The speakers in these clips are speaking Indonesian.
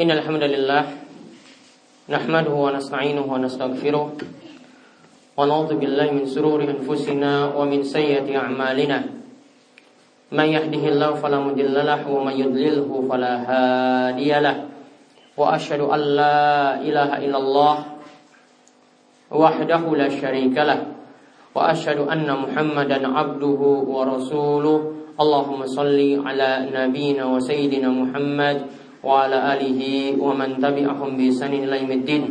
إن الحمد لله نحمده ونستعينه ونستغفره ونعوذ بالله من سرور أنفسنا ومن سيئة أعمالنا. من يهده الله فلا مضل له ومن يضلله فلا هادي له. وأشهد أن لا إله إلا الله وحده لا شريك له. وأشهد أن محمدا عبده ورسوله. اللهم صل على نبينا وسيدنا محمد وعلى آله ومن تبعهم بإحسان إلى يوم الدين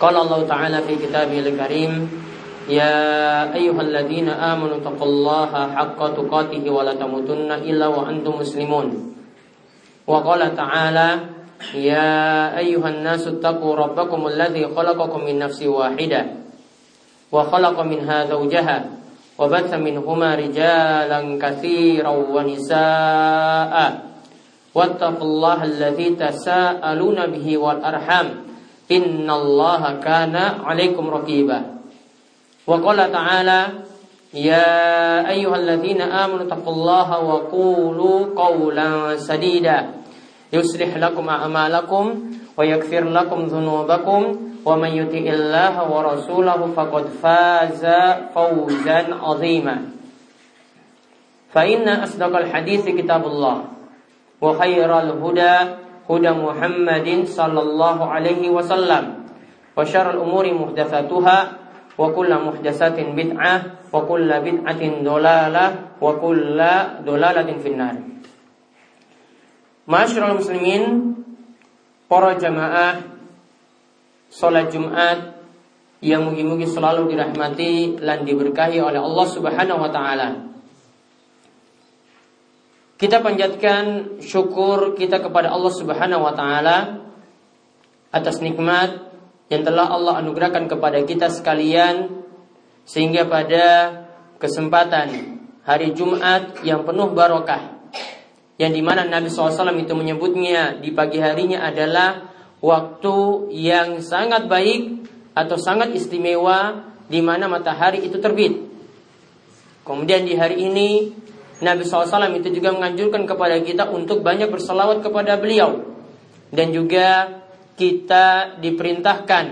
قال الله تعالى في كتابه الكريم يا أيها الذين آمنوا اتقوا الله حق تقاته ولا تموتن إلا وأنتم مسلمون وقال تعالى يا أيها الناس اتقوا ربكم الذي خلقكم من نفس واحدة وخلق منها زوجها وبث منهما رجالا كثيرا ونساء واتقوا الله الذي تساءلون به والأرحام. إن الله كان عليكم رقيبا. وقال تعالى يا أيها الذين آمنوا اتقوا الله وقولوا قولا سديدا. يصلح لكم أعمالكم ويغفر لكم ذنوبكم. ومن يطع الله ورسوله فقد فاز فوزا عظيما. فإن أصدق الحديث كتاب الله. وخير الهدى هدى محمد صلى الله عليه وسلم وشر الأمور محدثاتها وكل محدثات بدعة وكل بدعة ضلالة وكل ضلالة في النار Masyarul muslimin Para jamaah Salat Jumat Yang mugi-mugi selalu dirahmati Dan diberkahi oleh Allah subhanahu wa ta'ala kita panjatkan syukur kita kepada Allah Subhanahu wa taala atas nikmat yang telah Allah anugerahkan kepada kita sekalian sehingga pada kesempatan hari Jumat yang penuh barokah yang di mana Nabi SAW itu menyebutnya di pagi harinya adalah waktu yang sangat baik atau sangat istimewa di mana matahari itu terbit. Kemudian di hari ini Nabi SAW itu juga menganjurkan kepada kita untuk banyak bersalawat kepada beliau. Dan juga kita diperintahkan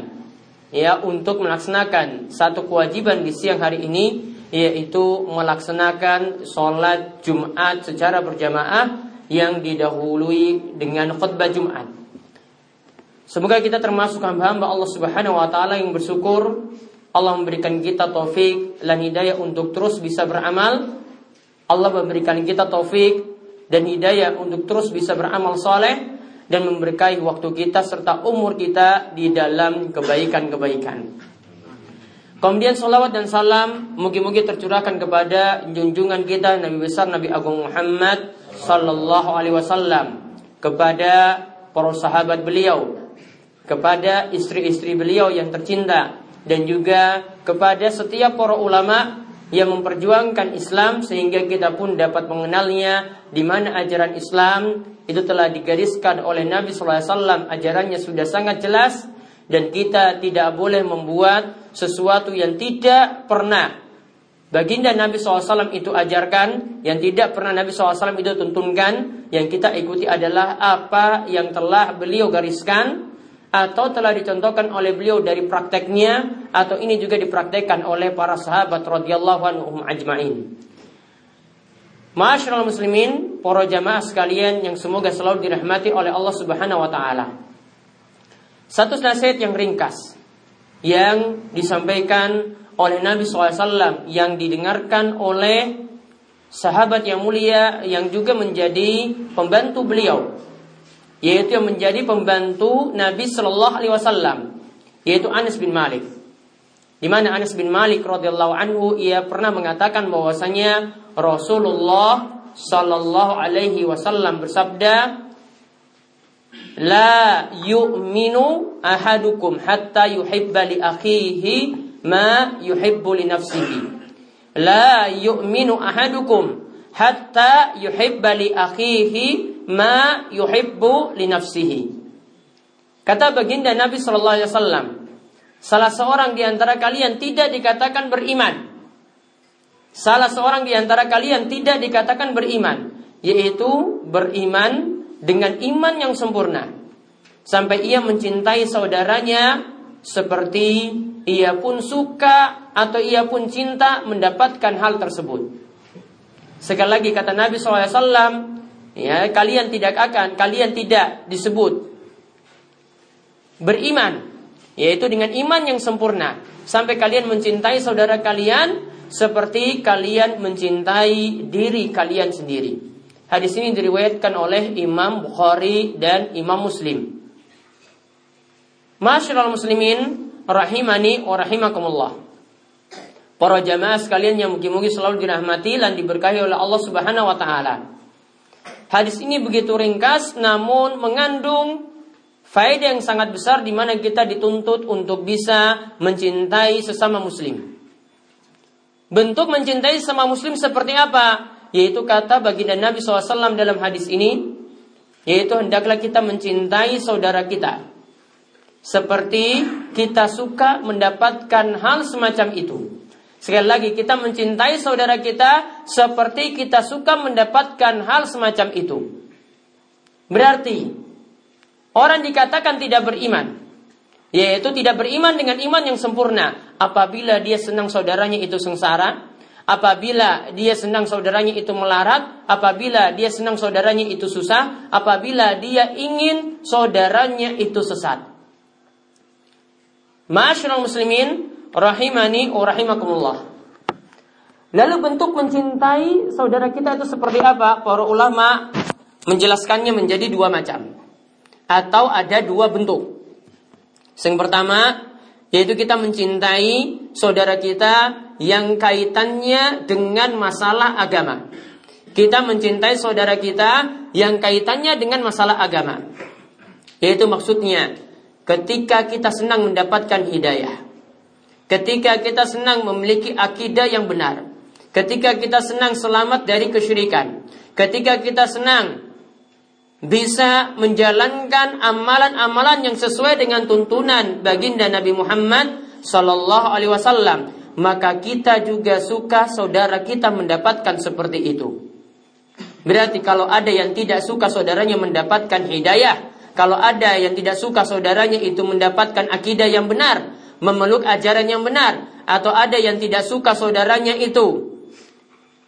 ya untuk melaksanakan satu kewajiban di siang hari ini yaitu melaksanakan sholat Jumat secara berjamaah yang didahului dengan khutbah Jumat. Semoga kita termasuk hamba-hamba Allah Subhanahu wa taala yang bersyukur. Allah memberikan kita taufik dan hidayah untuk terus bisa beramal Allah memberikan kita taufik dan hidayah untuk terus bisa beramal soleh dan memberkahi waktu kita serta umur kita di dalam kebaikan-kebaikan. Kemudian salawat dan salam mugi-mugi tercurahkan kepada junjungan kita Nabi besar Nabi Agung Muhammad sallallahu alaihi wasallam kepada para sahabat beliau, kepada istri-istri beliau yang tercinta dan juga kepada setiap para ulama yang memperjuangkan Islam sehingga kita pun dapat mengenalnya di mana ajaran Islam. Itu telah digariskan oleh Nabi SAW ajarannya sudah sangat jelas dan kita tidak boleh membuat sesuatu yang tidak pernah. Baginda Nabi SAW itu ajarkan yang tidak pernah Nabi SAW itu tuntunkan. Yang kita ikuti adalah apa yang telah beliau gariskan atau telah dicontohkan oleh beliau dari prakteknya atau ini juga dipraktekkan oleh para sahabat radhiyallahu anhum ajmain. Masyaallah muslimin, para jamaah sekalian yang semoga selalu dirahmati oleh Allah Subhanahu wa taala. Satu nasihat yang ringkas yang disampaikan oleh Nabi SAW yang didengarkan oleh sahabat yang mulia yang juga menjadi pembantu beliau yaitu yang menjadi pembantu Nabi Shallallahu Alaihi Wasallam yaitu Anas bin Malik. Di mana Anas bin Malik radhiyallahu anhu ia pernah mengatakan bahwasanya Rasulullah Shallallahu Alaihi Wasallam bersabda, La yu'minu ahadukum hatta yuhibba li akhihi ma yuhibbu li nafsihi. La yu'minu ahadukum hatta yuhibba li akhihi ma yuhibbu li nafsihi. Kata baginda Nabi sallallahu alaihi wasallam, salah seorang di antara kalian tidak dikatakan beriman. Salah seorang di antara kalian tidak dikatakan beriman, yaitu beriman dengan iman yang sempurna sampai ia mencintai saudaranya seperti ia pun suka atau ia pun cinta mendapatkan hal tersebut. Sekali lagi kata Nabi SAW, ya kalian tidak akan kalian tidak disebut beriman yaitu dengan iman yang sempurna sampai kalian mencintai saudara kalian seperti kalian mencintai diri kalian sendiri. Hadis ini diriwayatkan oleh Imam Bukhari dan Imam Muslim. Masyarul muslimin rahimani wa rahimakumullah. Para jamaah sekalian yang mungkin-mungkin selalu dirahmati dan diberkahi oleh Allah Subhanahu wa taala. Hadis ini begitu ringkas namun mengandung faedah yang sangat besar di mana kita dituntut untuk bisa mencintai sesama muslim. Bentuk mencintai sesama muslim seperti apa? Yaitu kata baginda Nabi SAW dalam hadis ini, yaitu hendaklah kita mencintai saudara kita. Seperti kita suka mendapatkan hal semacam itu. Sekali lagi kita mencintai saudara kita seperti kita suka mendapatkan hal semacam itu. Berarti orang dikatakan tidak beriman, yaitu tidak beriman dengan iman yang sempurna apabila dia senang saudaranya itu sengsara, apabila dia senang saudaranya itu melarat, apabila dia senang saudaranya itu susah, apabila dia ingin saudaranya itu sesat. Masyaallah muslimin, rahimani wa rahimakumullah. Lalu bentuk mencintai saudara kita itu seperti apa? Para ulama menjelaskannya menjadi dua macam. Atau ada dua bentuk. Yang pertama, yaitu kita mencintai saudara kita yang kaitannya dengan masalah agama. Kita mencintai saudara kita yang kaitannya dengan masalah agama. Yaitu maksudnya ketika kita senang mendapatkan hidayah Ketika kita senang memiliki akidah yang benar. Ketika kita senang selamat dari kesyirikan. Ketika kita senang bisa menjalankan amalan-amalan yang sesuai dengan tuntunan baginda Nabi Muhammad Sallallahu Alaihi Wasallam, maka kita juga suka saudara kita mendapatkan seperti itu. Berarti kalau ada yang tidak suka saudaranya mendapatkan hidayah, kalau ada yang tidak suka saudaranya itu mendapatkan akidah yang benar, memeluk ajaran yang benar atau ada yang tidak suka saudaranya itu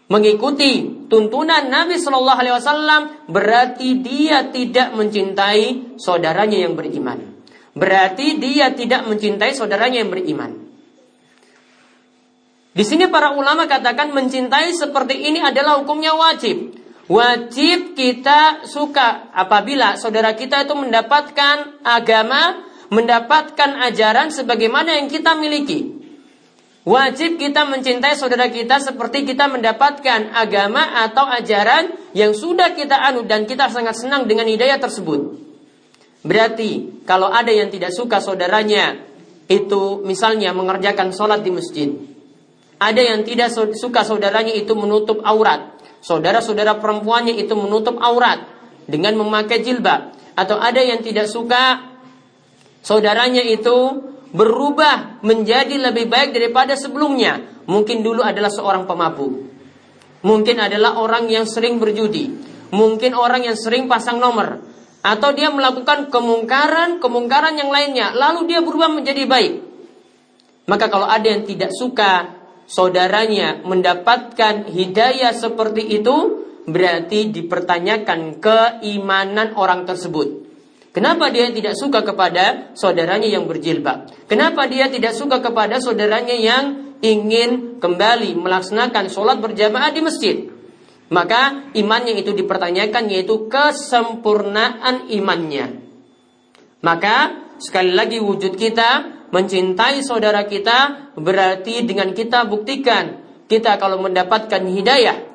mengikuti tuntunan Nabi Shallallahu Alaihi Wasallam berarti dia tidak mencintai saudaranya yang beriman. Berarti dia tidak mencintai saudaranya yang beriman. Di sini para ulama katakan mencintai seperti ini adalah hukumnya wajib. Wajib kita suka apabila saudara kita itu mendapatkan agama mendapatkan ajaran sebagaimana yang kita miliki. Wajib kita mencintai saudara kita seperti kita mendapatkan agama atau ajaran yang sudah kita anu dan kita sangat senang dengan hidayah tersebut. Berarti kalau ada yang tidak suka saudaranya itu misalnya mengerjakan sholat di masjid. Ada yang tidak suka saudaranya itu menutup aurat. Saudara-saudara perempuannya itu menutup aurat dengan memakai jilbab. Atau ada yang tidak suka saudaranya itu berubah menjadi lebih baik daripada sebelumnya. Mungkin dulu adalah seorang pemabuk. Mungkin adalah orang yang sering berjudi. Mungkin orang yang sering pasang nomor. Atau dia melakukan kemungkaran-kemungkaran yang lainnya. Lalu dia berubah menjadi baik. Maka kalau ada yang tidak suka saudaranya mendapatkan hidayah seperti itu, berarti dipertanyakan keimanan orang tersebut. Kenapa dia tidak suka kepada saudaranya yang berjilbab? Kenapa dia tidak suka kepada saudaranya yang ingin kembali melaksanakan sholat berjamaah di masjid? Maka imannya itu dipertanyakan yaitu kesempurnaan imannya. Maka sekali lagi wujud kita mencintai saudara kita berarti dengan kita buktikan kita kalau mendapatkan hidayah,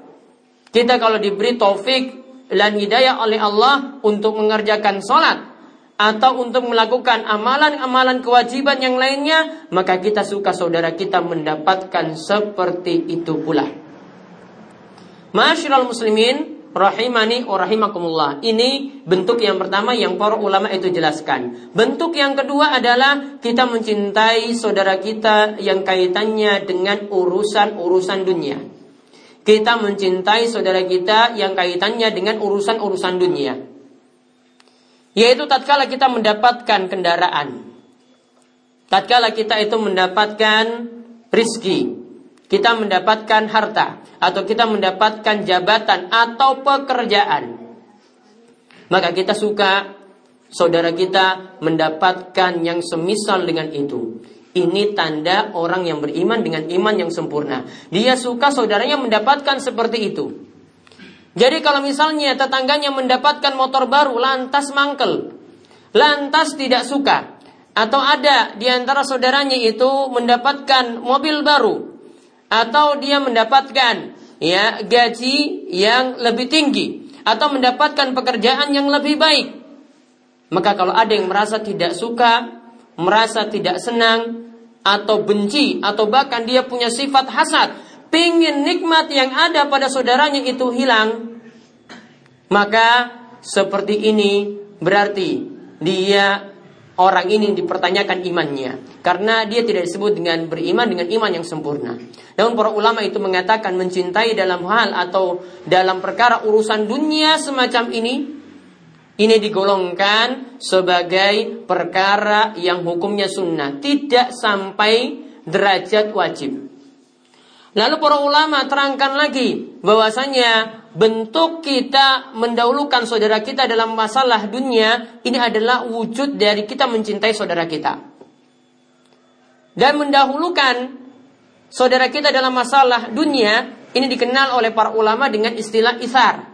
kita kalau diberi taufik dan hidayah oleh Allah untuk mengerjakan sholat atau untuk melakukan amalan-amalan kewajiban yang lainnya, maka kita suka saudara kita mendapatkan seperti itu pula. Masyiral muslimin, rahimani. Ini bentuk yang pertama yang para ulama itu jelaskan. Bentuk yang kedua adalah kita mencintai saudara kita yang kaitannya dengan urusan-urusan dunia. Kita mencintai saudara kita yang kaitannya dengan urusan-urusan dunia. Yaitu tatkala kita mendapatkan kendaraan. Tatkala kita itu mendapatkan rizki. Kita mendapatkan harta. Atau kita mendapatkan jabatan atau pekerjaan. Maka kita suka saudara kita mendapatkan yang semisal dengan itu. Ini tanda orang yang beriman dengan iman yang sempurna. Dia suka saudaranya mendapatkan seperti itu. Jadi kalau misalnya tetangganya mendapatkan motor baru lantas mangkel, lantas tidak suka, atau ada di antara saudaranya itu mendapatkan mobil baru, atau dia mendapatkan ya gaji yang lebih tinggi, atau mendapatkan pekerjaan yang lebih baik, maka kalau ada yang merasa tidak suka, merasa tidak senang atau benci atau bahkan dia punya sifat hasad, pingin nikmat yang ada pada saudaranya itu hilang, maka seperti ini berarti dia orang ini dipertanyakan imannya. Karena dia tidak disebut dengan beriman dengan iman yang sempurna. Namun para ulama itu mengatakan mencintai dalam hal atau dalam perkara urusan dunia semacam ini ini digolongkan sebagai perkara yang hukumnya sunnah, tidak sampai derajat wajib. Lalu para ulama terangkan lagi bahwasanya bentuk kita mendahulukan saudara kita dalam masalah dunia ini adalah wujud dari kita mencintai saudara kita. Dan mendahulukan saudara kita dalam masalah dunia ini dikenal oleh para ulama dengan istilah isar.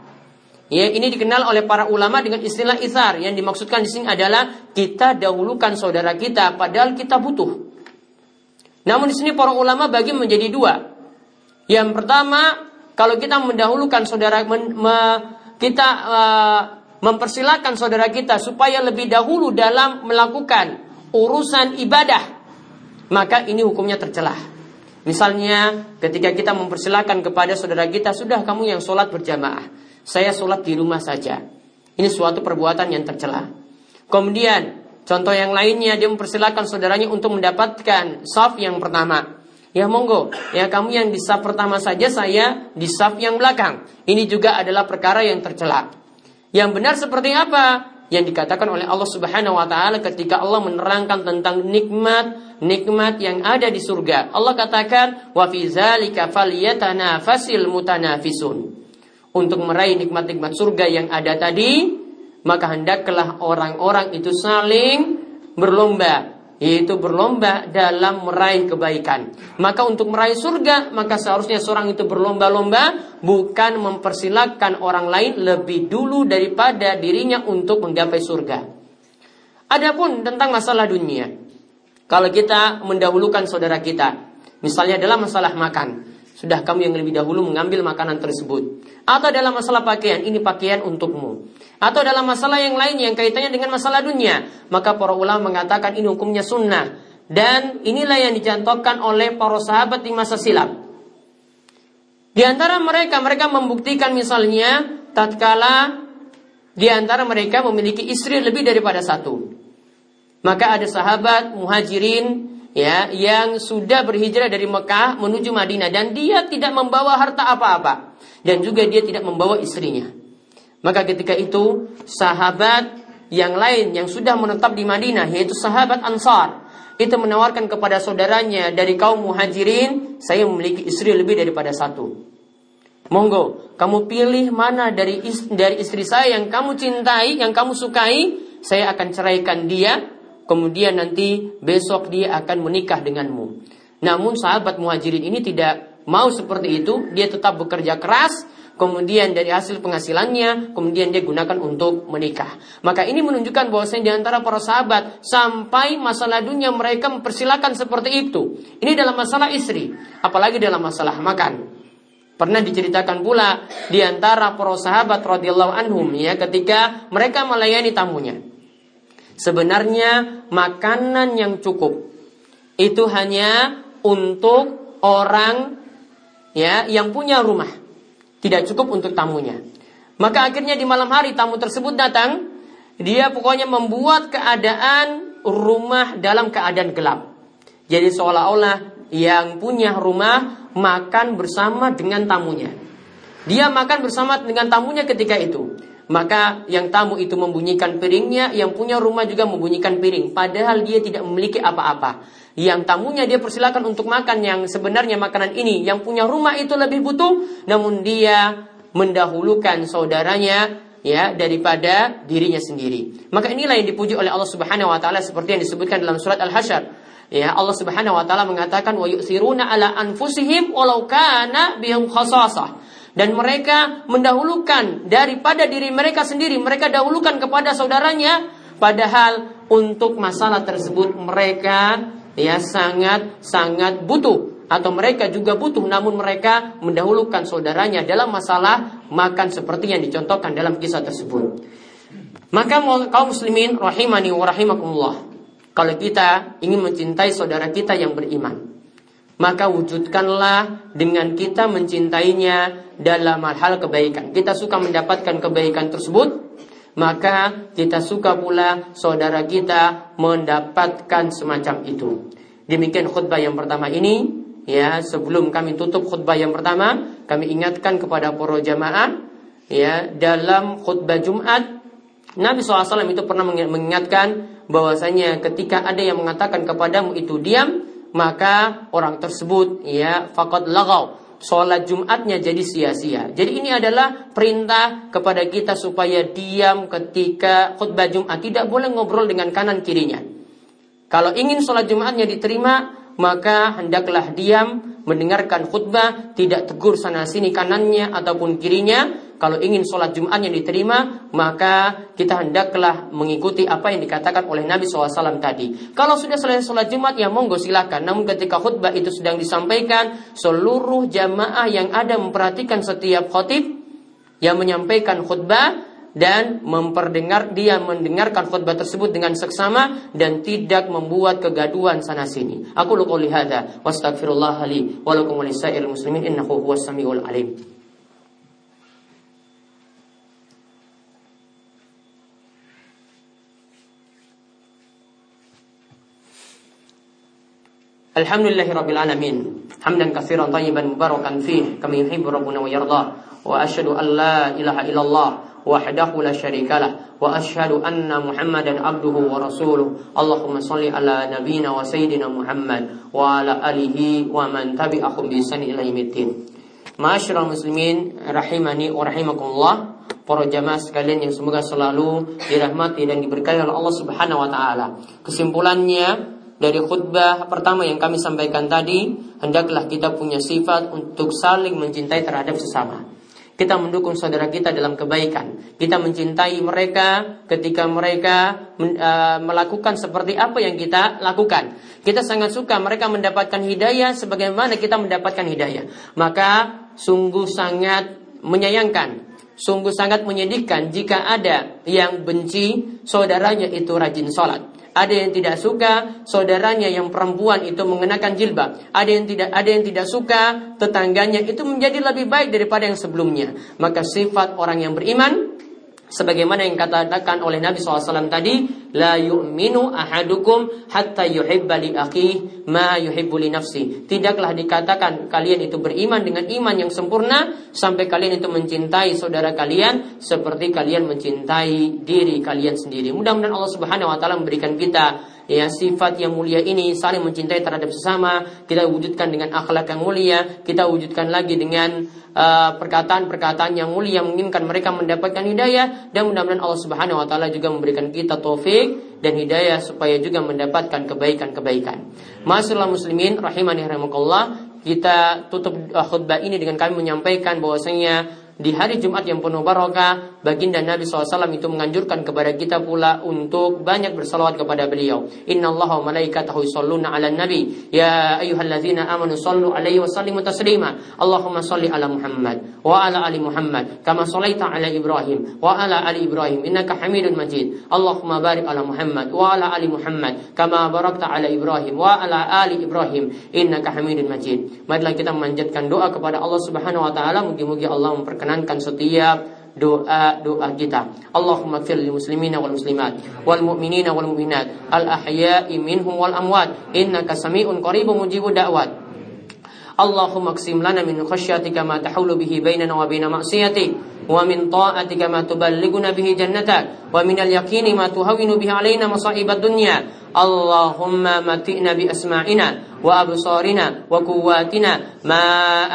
Ya, ini dikenal oleh para ulama dengan istilah isar. Yang dimaksudkan di sini adalah kita dahulukan saudara kita padahal kita butuh. Namun di sini para ulama bagi menjadi dua. Yang pertama, kalau kita mendahulukan saudara men, me, kita uh, mempersilahkan saudara kita supaya lebih dahulu dalam melakukan urusan ibadah, maka ini hukumnya tercelah. Misalnya ketika kita mempersilahkan kepada saudara kita, sudah kamu yang sholat berjamaah saya sholat di rumah saja. Ini suatu perbuatan yang tercela. Kemudian, contoh yang lainnya dia mempersilahkan saudaranya untuk mendapatkan saf yang pertama. Ya monggo, ya kamu yang di saf pertama saja, saya di saf yang belakang. Ini juga adalah perkara yang tercela. Yang benar seperti apa? Yang dikatakan oleh Allah Subhanahu wa taala ketika Allah menerangkan tentang nikmat nikmat yang ada di surga. Allah katakan wa fi zalika falyatanafasil mutanafisun untuk meraih nikmat-nikmat surga yang ada tadi, maka hendaklah orang-orang itu saling berlomba, yaitu berlomba dalam meraih kebaikan. Maka untuk meraih surga, maka seharusnya seorang itu berlomba-lomba bukan mempersilahkan orang lain lebih dulu daripada dirinya untuk menggapai surga. Adapun tentang masalah dunia, kalau kita mendahulukan saudara kita, misalnya dalam masalah makan, sudah kamu yang lebih dahulu mengambil makanan tersebut. Atau dalam masalah pakaian, ini pakaian untukmu. Atau dalam masalah yang lain yang kaitannya dengan masalah dunia. Maka para ulama mengatakan ini hukumnya sunnah. Dan inilah yang dicontohkan oleh para sahabat di masa silam. Di antara mereka, mereka membuktikan misalnya tatkala di antara mereka memiliki istri lebih daripada satu. Maka ada sahabat muhajirin ya yang sudah berhijrah dari Mekah menuju Madinah dan dia tidak membawa harta apa-apa dan juga dia tidak membawa istrinya. Maka ketika itu sahabat yang lain yang sudah menetap di Madinah yaitu sahabat Ansar itu menawarkan kepada saudaranya dari kaum muhajirin saya memiliki istri lebih daripada satu. Monggo, kamu pilih mana dari istri, dari istri saya yang kamu cintai, yang kamu sukai, saya akan ceraikan dia kemudian nanti besok dia akan menikah denganmu. Namun sahabat muhajirin ini tidak mau seperti itu, dia tetap bekerja keras, kemudian dari hasil penghasilannya, kemudian dia gunakan untuk menikah. Maka ini menunjukkan bahwasanya di antara para sahabat sampai masalah dunia mereka mempersilahkan seperti itu. Ini dalam masalah istri, apalagi dalam masalah makan. Pernah diceritakan pula di antara para sahabat radhiyallahu anhum ya ketika mereka melayani tamunya. Sebenarnya makanan yang cukup itu hanya untuk orang ya yang punya rumah. Tidak cukup untuk tamunya. Maka akhirnya di malam hari tamu tersebut datang, dia pokoknya membuat keadaan rumah dalam keadaan gelap. Jadi seolah-olah yang punya rumah makan bersama dengan tamunya. Dia makan bersama dengan tamunya ketika itu. Maka yang tamu itu membunyikan piringnya, yang punya rumah juga membunyikan piring, padahal dia tidak memiliki apa-apa. Yang tamunya dia persilakan untuk makan yang sebenarnya makanan ini, yang punya rumah itu lebih butuh, namun dia mendahulukan saudaranya ya daripada dirinya sendiri. Maka inilah yang dipuji oleh Allah Subhanahu wa taala seperti yang disebutkan dalam surat Al-Hasyr. Ya, Allah Subhanahu wa taala mengatakan wa yu'thiruna ala anfusihim walau kana bihim khasasah dan mereka mendahulukan daripada diri mereka sendiri. Mereka dahulukan kepada saudaranya. Padahal untuk masalah tersebut mereka ya sangat sangat butuh. Atau mereka juga butuh. Namun mereka mendahulukan saudaranya dalam masalah makan seperti yang dicontohkan dalam kisah tersebut. Maka kaum muslimin rahimani wa rahimakumullah. Kalau kita ingin mencintai saudara kita yang beriman maka wujudkanlah dengan kita mencintainya dalam hal kebaikan. Kita suka mendapatkan kebaikan tersebut, maka kita suka pula saudara kita mendapatkan semacam itu. Demikian khutbah yang pertama ini, ya sebelum kami tutup khutbah yang pertama, kami ingatkan kepada para jamaah, ya dalam khutbah Jumat Nabi SAW itu pernah mengingatkan bahwasanya ketika ada yang mengatakan kepadamu itu diam, maka orang tersebut ya fakot lagau sholat Jumatnya jadi sia-sia. Jadi ini adalah perintah kepada kita supaya diam ketika khutbah Jumat. Tidak boleh ngobrol dengan kanan kirinya. Kalau ingin sholat Jumatnya diterima, maka hendaklah diam mendengarkan khutbah, tidak tegur sana sini kanannya ataupun kirinya. Kalau ingin sholat Jumatnya diterima, maka kita hendaklah mengikuti apa yang dikatakan oleh Nabi SAW tadi. Kalau sudah selesai sholat Jumat, ya monggo silakan. Namun ketika khutbah itu sedang disampaikan, seluruh jamaah yang ada memperhatikan setiap khotib yang menyampaikan khutbah, dan memperdengar dia mendengarkan khutbah tersebut dengan seksama dan tidak membuat kegaduhan sana sini. Aku lu qouli hadza wa muslimin innahu huwas samiul alim. Alhamdulillahirabbil. Hamdan katsiran tayyiban mubarakan fih kama yuhibbu rabbuna wa yarda. Wa asyhadu an la ilaha illallah wahdahu la syarikalah wa asyhadu anna Muhammadan abduhu wa rasuluh. Allahumma shalli ala nabiyyina wa sayyidina Muhammad wa ala alihi wa man tabi'ahum bi ihsan ila yaumiddin. Muslimin rahimani wa rahimakumullah. Para jamaah sekalian yang semoga selalu dirahmati dan diberkahi oleh Allah Subhanahu wa taala. Kesimpulannya dari khutbah pertama yang kami sampaikan tadi, hendaklah kita punya sifat untuk saling mencintai terhadap sesama. Kita mendukung saudara kita dalam kebaikan. Kita mencintai mereka ketika mereka uh, melakukan seperti apa yang kita lakukan. Kita sangat suka mereka mendapatkan hidayah sebagaimana kita mendapatkan hidayah. Maka sungguh sangat menyayangkan Sungguh sangat menyedihkan jika ada yang benci saudaranya itu rajin sholat. Ada yang tidak suka saudaranya yang perempuan itu mengenakan jilbab. Ada yang tidak ada yang tidak suka tetangganya itu menjadi lebih baik daripada yang sebelumnya. Maka sifat orang yang beriman sebagaimana yang katakan oleh Nabi SAW tadi la yu'minu ahadukum hatta yuhibba li ma yuhibbu li nafsi. Tidaklah dikatakan kalian itu beriman dengan iman yang sempurna sampai kalian itu mencintai saudara kalian seperti kalian mencintai diri kalian sendiri. Mudah-mudahan Allah Subhanahu wa taala memberikan kita ya sifat yang mulia ini saling mencintai terhadap sesama. Kita wujudkan dengan akhlak yang mulia. Kita wujudkan lagi dengan uh, perkataan-perkataan uh, yang mulia yang menginginkan mereka mendapatkan hidayah. Dan mudah-mudahan Allah Subhanahu wa taala juga memberikan kita taufik dan hidayah supaya juga mendapatkan kebaikan-kebaikan. Masalah muslimin rahimani rahimakallah kita tutup uh, khutbah ini dengan kami menyampaikan bahwasanya di hari Jumat yang penuh barokah, baginda Nabi SAW itu menganjurkan kepada kita pula untuk banyak bersalawat kepada beliau. Inna Allah wa malaikatahu yusalluna ala nabi. Ya ayuhalladzina amanu sallu alaihi wa sallimu taslima. Allahumma salli ala Muhammad wa ala ali Muhammad. Kama sallaita ala Ibrahim wa ala ali Ibrahim. Innaka hamidun majid. Allahumma barik ala Muhammad wa ala ali Muhammad. Kama barakta ala Ibrahim wa ala ali Ibrahim. Innaka hamidun majid. Marilah kita memanjatkan doa kepada Allah Subhanahu wa taala. Mugi-mugi Allah memperkenankan setiap doa-doa kita. Allahumma fir lil muslimina wal muslimat wal mu'minina wal mu'minat al ahya'i minhum wal amwat innaka sami'un qaribun mujibud da'wat. Allahumma qsim lana min khasyatika ma tahulu bihi bainana wa baina ma'siyatik ومن طاعتك ما تبلغنا به جنتك ومن اليقين ما تهون به علينا مصائب الدنيا. اللهم متئنا بأسماعنا وأبصارنا وقواتنا ما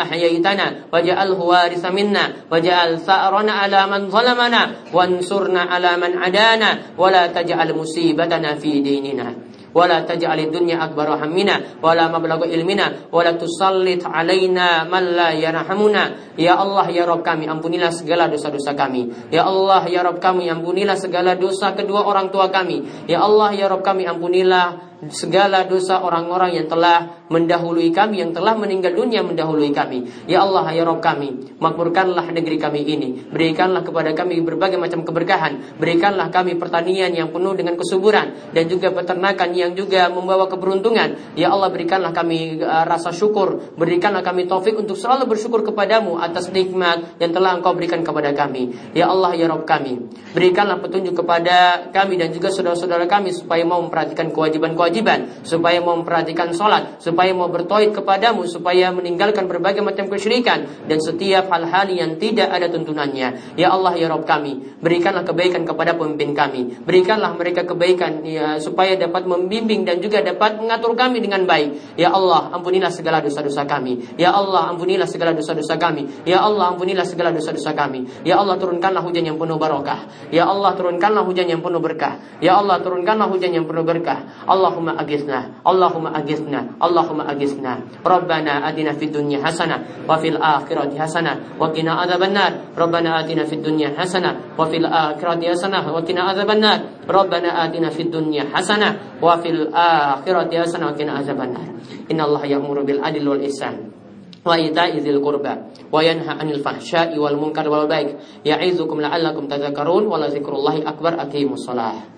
أحييتنا واجعله وارث منا واجعل ثأرنا على من ظلمنا وانصرنا على من عدانا ولا تجعل مصيبتنا في ديننا. wala taj'alid dunya akbar hammina wala mablagu ilmina wala tusallit alaina man la yarhamuna. Ya Allah ya Rabb kami ampunilah segala dosa-dosa kami. Ya Allah ya Rabb kami ampunilah segala dosa kedua orang tua kami. Ya Allah ya Rabb kami ampunilah segala dosa orang-orang yang telah mendahului kami, yang telah meninggal dunia mendahului kami. Ya Allah, ya Rabb kami, makmurkanlah negeri kami ini. Berikanlah kepada kami berbagai macam keberkahan. Berikanlah kami pertanian yang penuh dengan kesuburan dan juga peternakan yang juga membawa keberuntungan. Ya Allah, berikanlah kami uh, rasa syukur. Berikanlah kami taufik untuk selalu bersyukur kepadamu atas nikmat yang telah Engkau berikan kepada kami. Ya Allah, ya Rabb kami, berikanlah petunjuk kepada kami dan juga saudara-saudara kami supaya mau memperhatikan kewajiban-kewajiban kewajiban, supaya mau memperhatikan sholat, supaya mau bertoid kepadamu, supaya meninggalkan berbagai macam kesyirikan dan setiap hal-hal yang tidak ada tuntunannya. Ya Allah ya Rob kami, berikanlah kebaikan kepada pemimpin kami, berikanlah mereka kebaikan ya, supaya dapat membimbing dan juga dapat mengatur kami dengan baik. Ya Allah, ampunilah segala dosa-dosa kami. Ya Allah, ampunilah segala dosa-dosa kami. Ya Allah, ampunilah segala dosa-dosa kami. Ya Allah, turunkanlah hujan yang penuh barokah. Ya Allah, turunkanlah hujan yang penuh berkah. Ya Allah, turunkanlah hujan yang penuh berkah. Allahumma اللهم أغثنا اللهم أغثنا اللهم أغثنا. ربنا آتنا في الدنيا حسنة وفي الآخرة حسنة وقنا عذاب النار. ربنا آتنا في الدنيا حسنة وفي الآخرة حسنة وقنا عذاب النار. ربنا آتنا في الدنيا حسنة وفي الآخرة حسنة وقنا عذاب النار. إن الله يأمر بالعدل والإحسان وإيتاء ذي القربى وينهى عن الفحشاء والمنكر والبغي يعظكم لعلكم تذكرون. ولذكر الله أكبر أقيموا الصلاة.